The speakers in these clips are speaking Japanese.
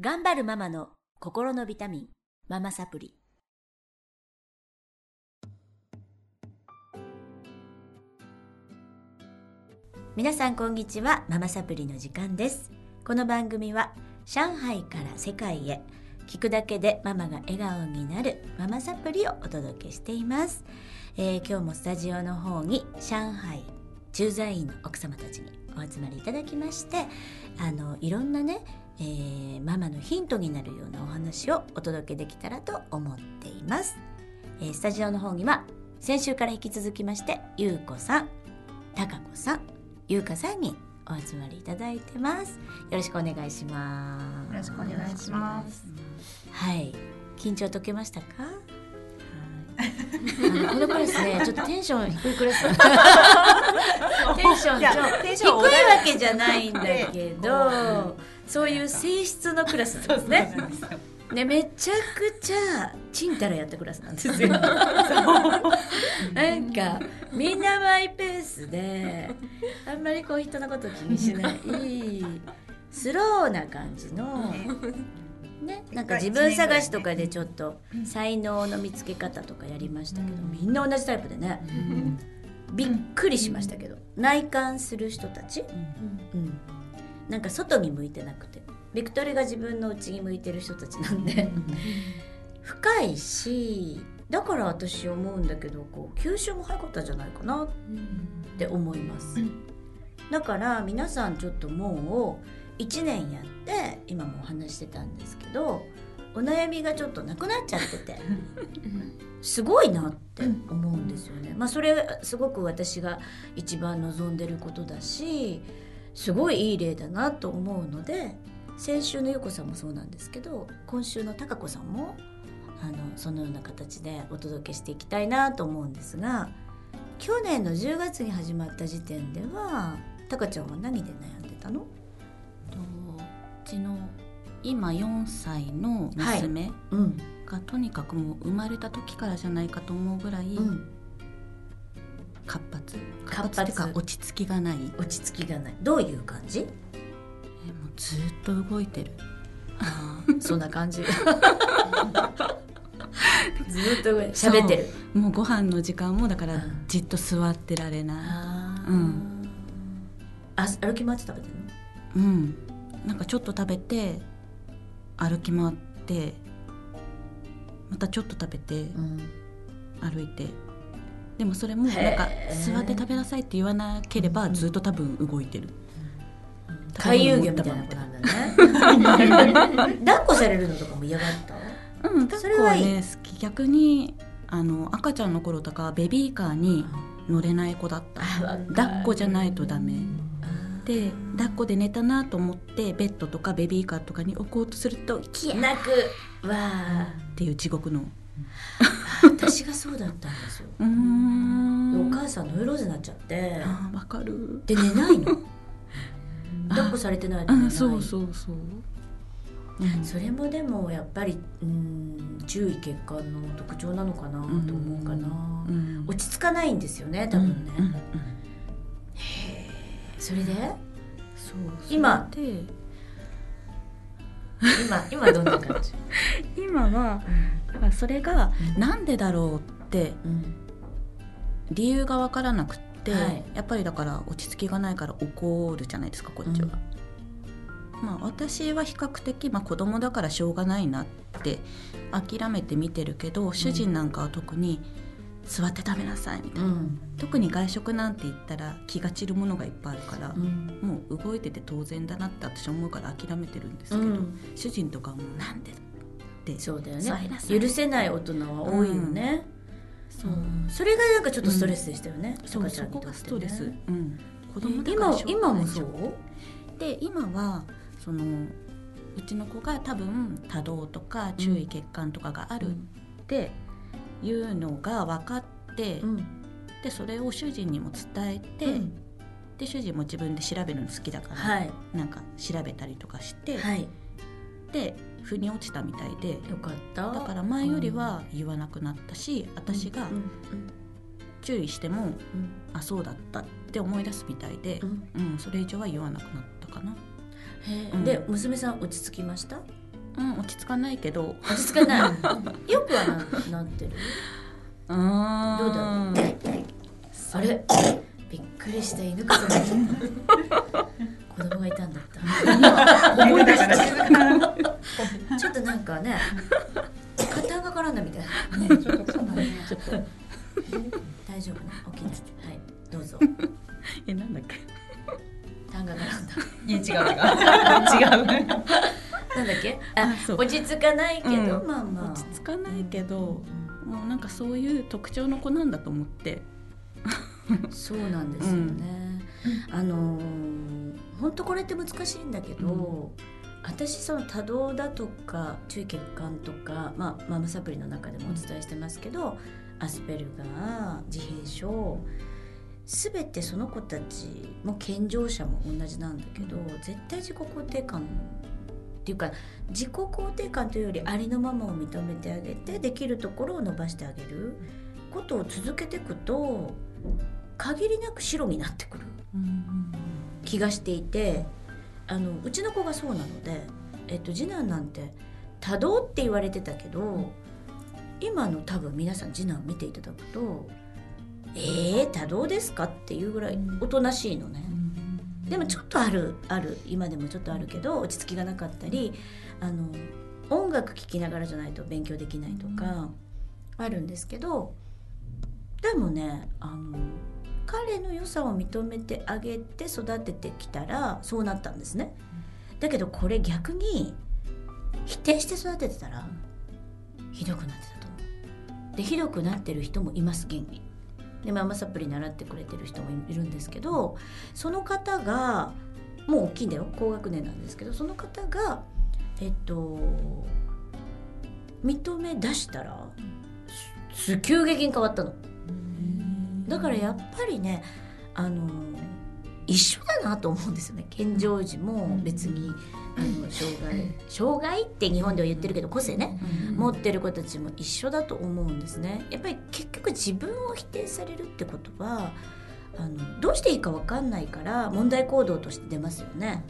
頑張るママの心のビタミン、ママサプリ。皆さんこんにちは、ママサプリの時間です。この番組は上海から世界へ聞くだけでママが笑顔になるママサプリをお届けしています。えー今日もスタジオの方に上海駐在員の奥様たちにお集まりいただきましてあのいろんなね、えーママのヒントになるようなお話をお届けできたらと思っています、えースタジオの方には先週から引き続きましてゆうこさんたかこさんゆうかさんにお集まりいただいてます。よろしくお願いします。よろしくお願いします。はい。緊張解けましたか？このクラスね、ちょっとテンション低いクラス。テンションテン低いわション穏やか。けじゃないんだけど、そういう性質のクラスなんですね。ね、めちゃくちゃちんたらやったクラスなんですよ。なんかみんなマイペースで、あんまりこう人のこと気にしないスローな感じの。ね、なんか自分探しとかでちょっと才能の見つけ方とかやりましたけど、みんな同じタイプでね、びっくりしましたけど内観する人たち、うんなんか外に向いてなくて。ビクトリが自分の内に向いてる人たちなんで、深いしだから私思うんだけどこう吸収も早かったんじゃないかなって思います、だから皆さんちょっともう1年やって今もお話ししてたんですけどお悩みがちょっとなくなっちゃってて。すごいなって思うんですよね。まあそれすごく私が一番望んでることだしすごいいい例だなと思うので先週のゆうこさんもそうなんですけど今週のたかこさんもあのそのような形でお届けしていきたいなと思うんですが去年の10月に始まった時点ではたかちゃんは何で悩んでたの？とうちの今4歳の娘うん。がとにかくもう生まれた時からじゃないかと思うぐらいうん、活発。活発。っていうか落ち着きがない。えも落ち着きがない。どういう感じ？うずっと動いてる。そんな感じ。ずっと喋ってる。もうご飯の時間もだからうん。じっと座ってられなあー。うん。あ歩き回って食べてるの？いうん。なんかちょっと食べて歩き回ってまたちょっと食べて歩いてでもそれもなんか座って食べなさいって言わなければずっと多分動いてる。回遊魚みたいな子なんだね。抱っこされるのとかも嫌がった？うん、そ抱っこはね好き逆にあの赤ちゃんの頃とかベビーカーに乗れない子だった。抱っこじゃないとダメ。で抱っこで寝たなと思ってベッドとかベビーカーとかに置こうとするとキヤ泣く。わあていう地獄の私がそうだったんですよ。お母さんノイローゼになっちゃって。わかる。で寝ないの。抱っこされてないと寝ない。うんそうそうそう、うん。それもでもやっぱりうん注意欠陥の特徴なのかなと思うかな、うん。落ち着かないんですよね多分ね、うんうんうん。それで？そう今？今今どんな感じ、今はだからそれがなんでだろうってうん。理由が分からなくって、はい。やっぱりだから落ち着きがないから怒るじゃないですかこっちは。まあ私は比較的、まあ、子供だからしょうがないなって諦めて見てるけど、主人なんかは特に座って食べなさいみたいな、うん。特に外食なんて言ったら気が散るものがいっぱいあるから、うん。もう動いてて当然だなって私は思うから諦めてるんですけど、うん。主人とかはもうなんでってそうだよね。許せない大人は多いよね、そう。うん。それがなんかちょっとストレスでしたよね、そうそこがストレス、うん、子供今今もそう？で今はそのうちの子が多分多動とか注意欠陥とかがあるっていうのが分かって、うん。でそれを主人にも伝えて、うん。で主人も自分で調べるの好きだから、はい。なんか調べたりとかして、はい。で腑に落ちたみたいで。よかった。だから前よりは言わなくなったし、私がうん注意しても、うん。あそうだったって思い出すみたいで。う、ん。うんそれ以上は言わなくなったかな。へで娘さん落ち着きました？うん落ち着かないけど。落ち着かない。よくはななってる？うん。どうだ？ろうあれ。びっくりした犬かと思った子供がいたんだった。思い出したかね肩が絡んだみたいな。ねちょっとかなりちょっと大丈夫ね。起きてはいどうぞ。えなんだっけ？痰が絡んだ。いや違う違う。違う。なんだっけ？ああ落ち着かないけど、うん。まあまあ。落ち着かないけど、もうなんかそういう特徴の子なんだと思って。そうなんですよね。あの本当これって難しいんだけど、私その多動だとか注意欠陥とか、まあ、ママサプリの中でもお伝えしてますけど、アスペルガー自閉症全てその子たちも健常者も同じなんだけど絶対自己肯定感っていうか自己肯定感というよりありのままを認めてあげてできるところを伸ばしてあげることを続けていくと限りなく白になってくる気がしていてあのうちの子がそうなので、えっと、次男なんて多動って言われてたけど今の多分皆さん次男見ていただくと「えー、多動ですか?」っていうぐらいおとなしいのね。でもちょっとあるある今でもちょっとあるけど落ち着きがなかったりあの音楽聴きながらじゃないと勉強できないとかあるんですけどでもねあの彼の良さを認めてあげて育ててきたらそうなったんですね。だけどこれ逆に否定して育ててたらひどくなってたと思う。でひどくなってる人もいます現に。でママサプリ習ってくれてる人もいるんですけどその方がもう大きいんだよ高学年なんですけどその方がえっと認め出したら急激に変わったの。だからやっぱりねあの一緒だなと思うんですよね。健常時も別にあの障害障害って日本では言ってるけど個性ね持ってる子たちも一緒だと思うんですね。やっぱり結局自分を否定されるってことはあのどうしていいか分かんないから問題行動として出ますよね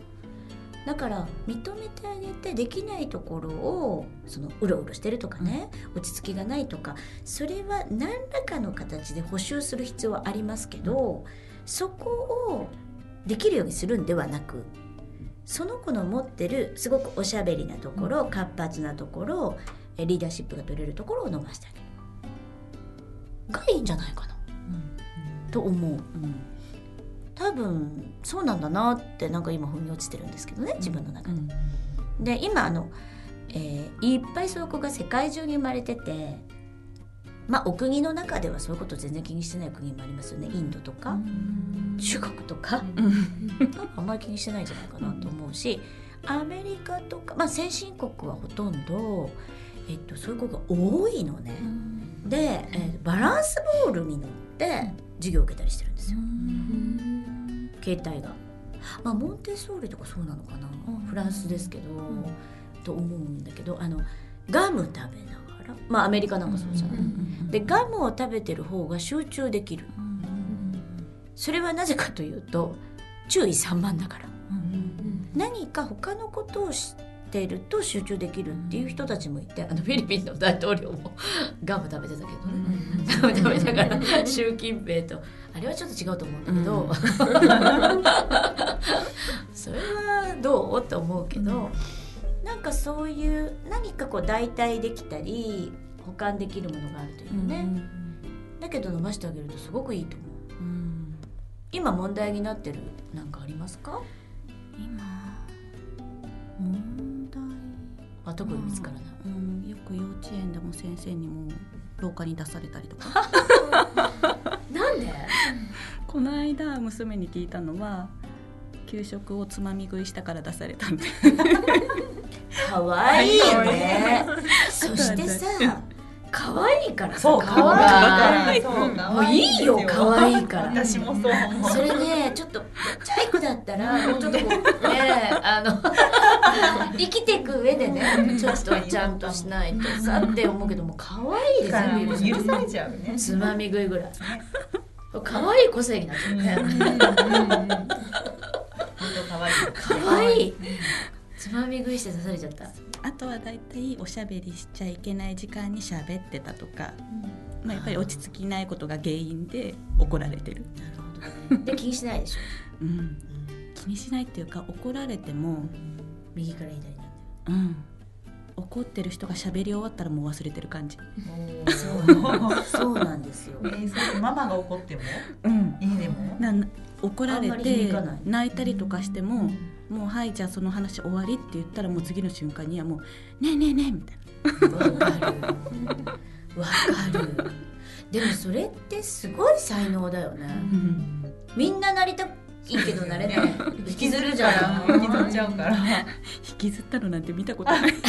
だから認めてあげてできないところをそのうろうろしてるとかね、落ち着きがないとかそれは何らかの形で補修する必要はありますけど、そこをできるようにするんではなくその子の持ってるすごくおしゃべりなところ、活発なところえリーダーシップが取れるところを伸ばしてあげる。がいいんじゃないかな。と思う。多分そうなんだなってなんか今腑に落ちてるんですけどね自分の中で。で今あの、えーいっぱいそういう子が世界中に生まれててまあお国の中ではそういうこと全然気にしてない国もありますよね。インドとか、中国とか、あんまり気にしてないんじゃないかなと思うしアメリカとか、まあ、先進国はほとんど、えっと、そういう子が多いのね。で、えーバランスボールに乗って授業を受けたりしてるんですよ。携帯が。まあ、モンテッソーリとかそうなのかな、フランスですけど、と思うんだけどあのガム食べながら？まあアメリカなんかそうじゃない、でガムを食べてる方が集中できる。それはなぜかというと注意散漫だから何か他のことをしていると集中できるっていう人たちもいてあのフィリピンの大統領も ガム食べてたけどね、ガム食べながら習近平と。あれはちょっと違うと思うんだけど、それはどう？って思うけど、なんかそういう何かこう代替できたり保管できるものがあるというね、だけど伸ばしてあげるとすごくいいと思う。今問題になってるなんかありますか？あ特に見つからない、うん、よく幼稚園でも先生にも廊下に出されたりとか。なんで？この間娘に聞いたのは給食をつまみ食いしたから出されたんで。可愛いよね。そしてさ可愛いからさ。そう顔が可愛い。からもういいよ。可愛いから。私もそう思う。それねちょっとちっちゃい子だったらもうちょっとこうねあの生きて上でねちょっとちゃんとしないとさって思うけども可愛いですよ許されちゃうね。つまみ食いぐらい可愛い個性になっちゃうね本当可愛い可愛いつまみ食いして刺されちゃったあとはだいたいおしゃべりしちゃいけない時間に喋ってたとか、まあ、やっぱり落ち着きないことが原因で怒られてる、で気にしないでしょうん、気にしないっていうか怒られても、右から左なん。だようん、怒ってる人が喋り終わったらもう忘れてる感じ、そうそうなんですよ。えーそれママが怒っても？うん、家でも？な怒られあんまりて響かない。泣いたりとかしても、もうはいじゃあその話終わりって言ったらもう次の瞬間にはもう「ねえねえねえ」みたいな。わかる。わかる。でもそれってすごい才能だよね。みんななりたいけどなれない。引きずるじゃん。引きずっちゃうから。引きずったのなんて見たことない。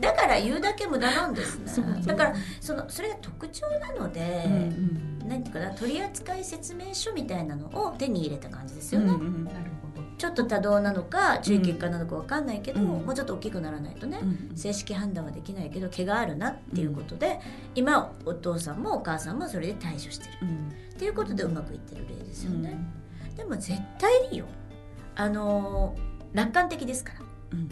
だから言うだけ無駄なんですね。そうそう。だからそのそれが特徴なので、うん何ていうかな取扱説明書みたいなのを手に入れた感じですよね、うんうん。なるほどちょっと多動なのか注意欠陥なのかわかんないけど、うん。もうちょっと大きくならないとね、うん正式判断はできないけど毛があるなっていうことで、今お父さんもお母さんもそれで対処してる。うん。っていうことでうまくいってる例ですよね、でも絶対いいよ。あのー楽観的ですから。うん。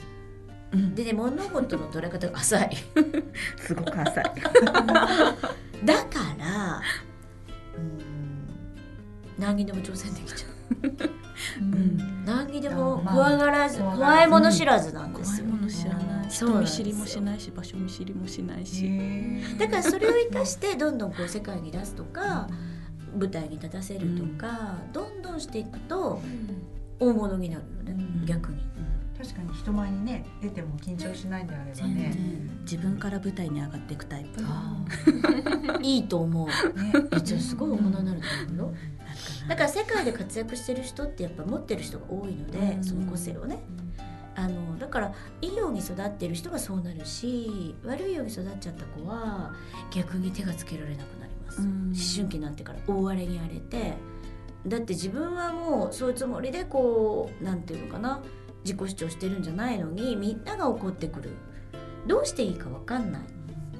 うん。でね物事の捉え方が浅い。すごく浅い。だからうん何にでも挑戦できちゃうん。何にでもまあ怖がらず、怖いもの知らずなんですよ、怖いもの知らない人見知りもしないし場所見知りもしないし、だからそれを生かしてどんどんこう世界に出すとか舞台に立たせるとか、どんどんしていくと大物になるよね、うん。逆に。確かに人前にね出ても緊張しないんであれば全ね然自分から舞台に上がっていくタイプ。あ いいと思う。ね。えじゃあすごい大物になると思うよ。だから世界で活躍してる人ってやっぱ持ってる人が多いので、うん。その個性をね。あのだからいいように育ってる人がそうなるし悪いように育っちゃった子は逆に手がつけられなくなります、うん。思春期になってから大荒れに荒れて。だって自分はもうそういうつもりでこうなんていうのかな自己主張してるんじゃないのにみんなが怒ってくる。どうしていいか分かんないっ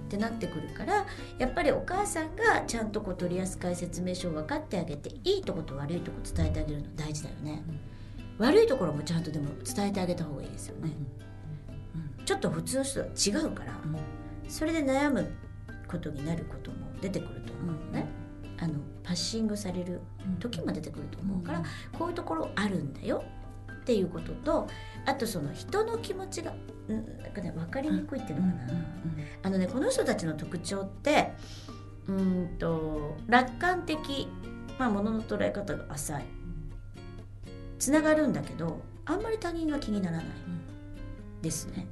てなってくるからやっぱりお母さんがちゃんとこう取扱説明書を分かってあげていいとこと悪いとこ伝えてあげるの大事だよね、悪いところもちゃんとでも伝えてあげた方がいいですよね、ちょっと普通の人とは違うからうんそれで悩むことになることも出てくると思うのね、あのパッシングされる時も出てくると思うから、こういうところあるんだよっていうこととあとその人の気持ちがうんなんかね分かりにくいっていうのかな、あのねこの人たちの特徴ってうーんと楽観的、まあ、ものの捉え方が浅い。つながるんだけどあんまり他人が気にならない。ですね。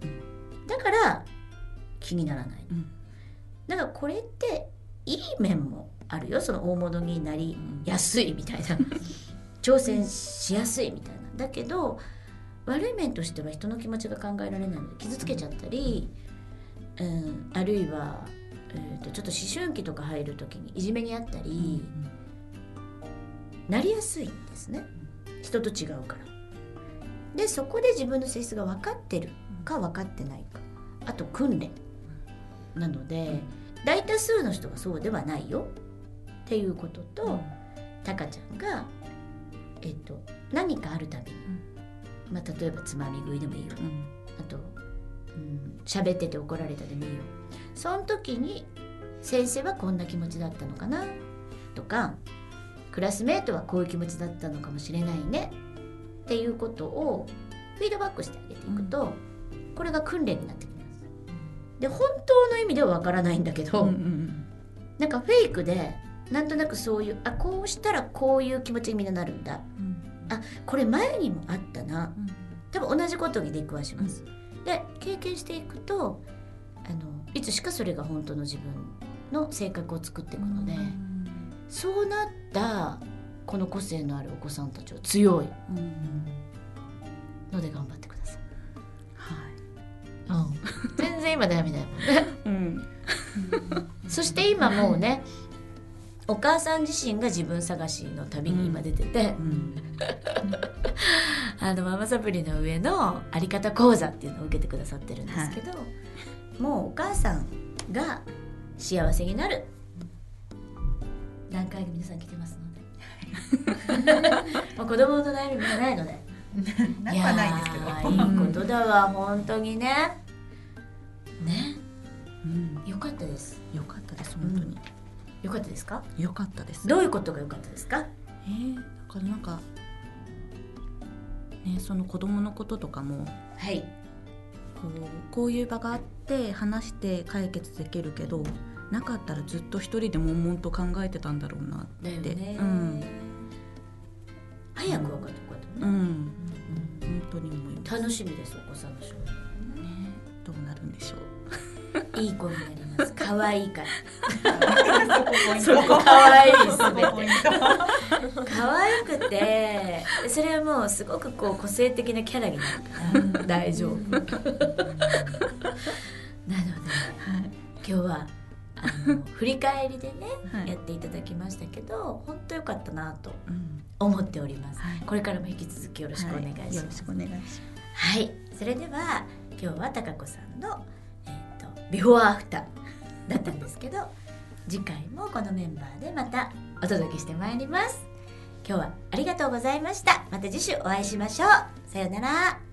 だから気にならない。うん。だからこれっていい面もあるよ。その大物になりやすいみたいな。挑戦しやすいみたいなだけど悪い面としては人の気持ちが考えられないので傷つけちゃったり、うん、あるいは、えー、とちょっと思春期とか入る時にいじめにあったり、なりやすいんですね。人と違うから。でそこで自分の性質が分かってるか分かってないか。あと訓練。なので大多数の人がそうではないよ。っていうことと、タカちゃんが、えっと、何かあるたびに、まあ、例えばつまみ食いでもいいよ。うん。あとうん喋ってて怒られたでもいいよ。その時に先生はこんな気持ちだったのかな？とかクラスメートはこういう気持ちだったのかもしれないね。っていうことをフィードバックしてあげていくと、これが訓練になってきます。で本当の意味ではわからないんだけど、うんうん。なんかフェイクでなんとなくそういうあこうしたらこういう気持ちにみんななるんだ。うんあこれ前にもあったな。うん。多分同じことに出くわします。で経験していくとあのいつしかそれが本当の自分の性格を作っていくので、そうなったこの個性のあるお子さんたちは強い。うん。うんので頑張ってください。はい。全然今ダメだよね。うん。そして今もうねお母さん自身が自分探しの旅に今出てて、うん。あのママサプリの上のあり方講座っていうのを受けてくださってるんですけど、もうお母さんが幸せになる。段階に皆さん来てますので。もう子供の悩みもないので。なくはないですけど。いいことだわ本当にね。ね。うん、よかったです。よかったです本当に、よかったですか？よかったです。どういうことがよかったですか？えー、だからなんかねその子供のこととかもはい。こうこういう場があって話して解決できるけどなかったらずっと一人で悶々と考えてたんだろうなって。うん、早く分かってこうやうん、ってね、本当に思います、ね、楽しみですお子さんの将来。どうなるんでしょういい子になります。可愛いから。そこ可愛いすそべて 可愛くてそれはもうすごくこう個性的なキャラになるから。大丈夫。なのではい。今日はあの振り返りでね、はい。やっていただきましたけど本当良かったなとうん。思っております、はい。これからも引き続きよろしくお願いします、はよろしくお願いします。はい、それでは今日は高子さんの、ビフォーアフターだったんですけど次回もこのメンバーでまたお届けしてまいります。今日はありがとうございました。また次週お会いしましょう。さようなら。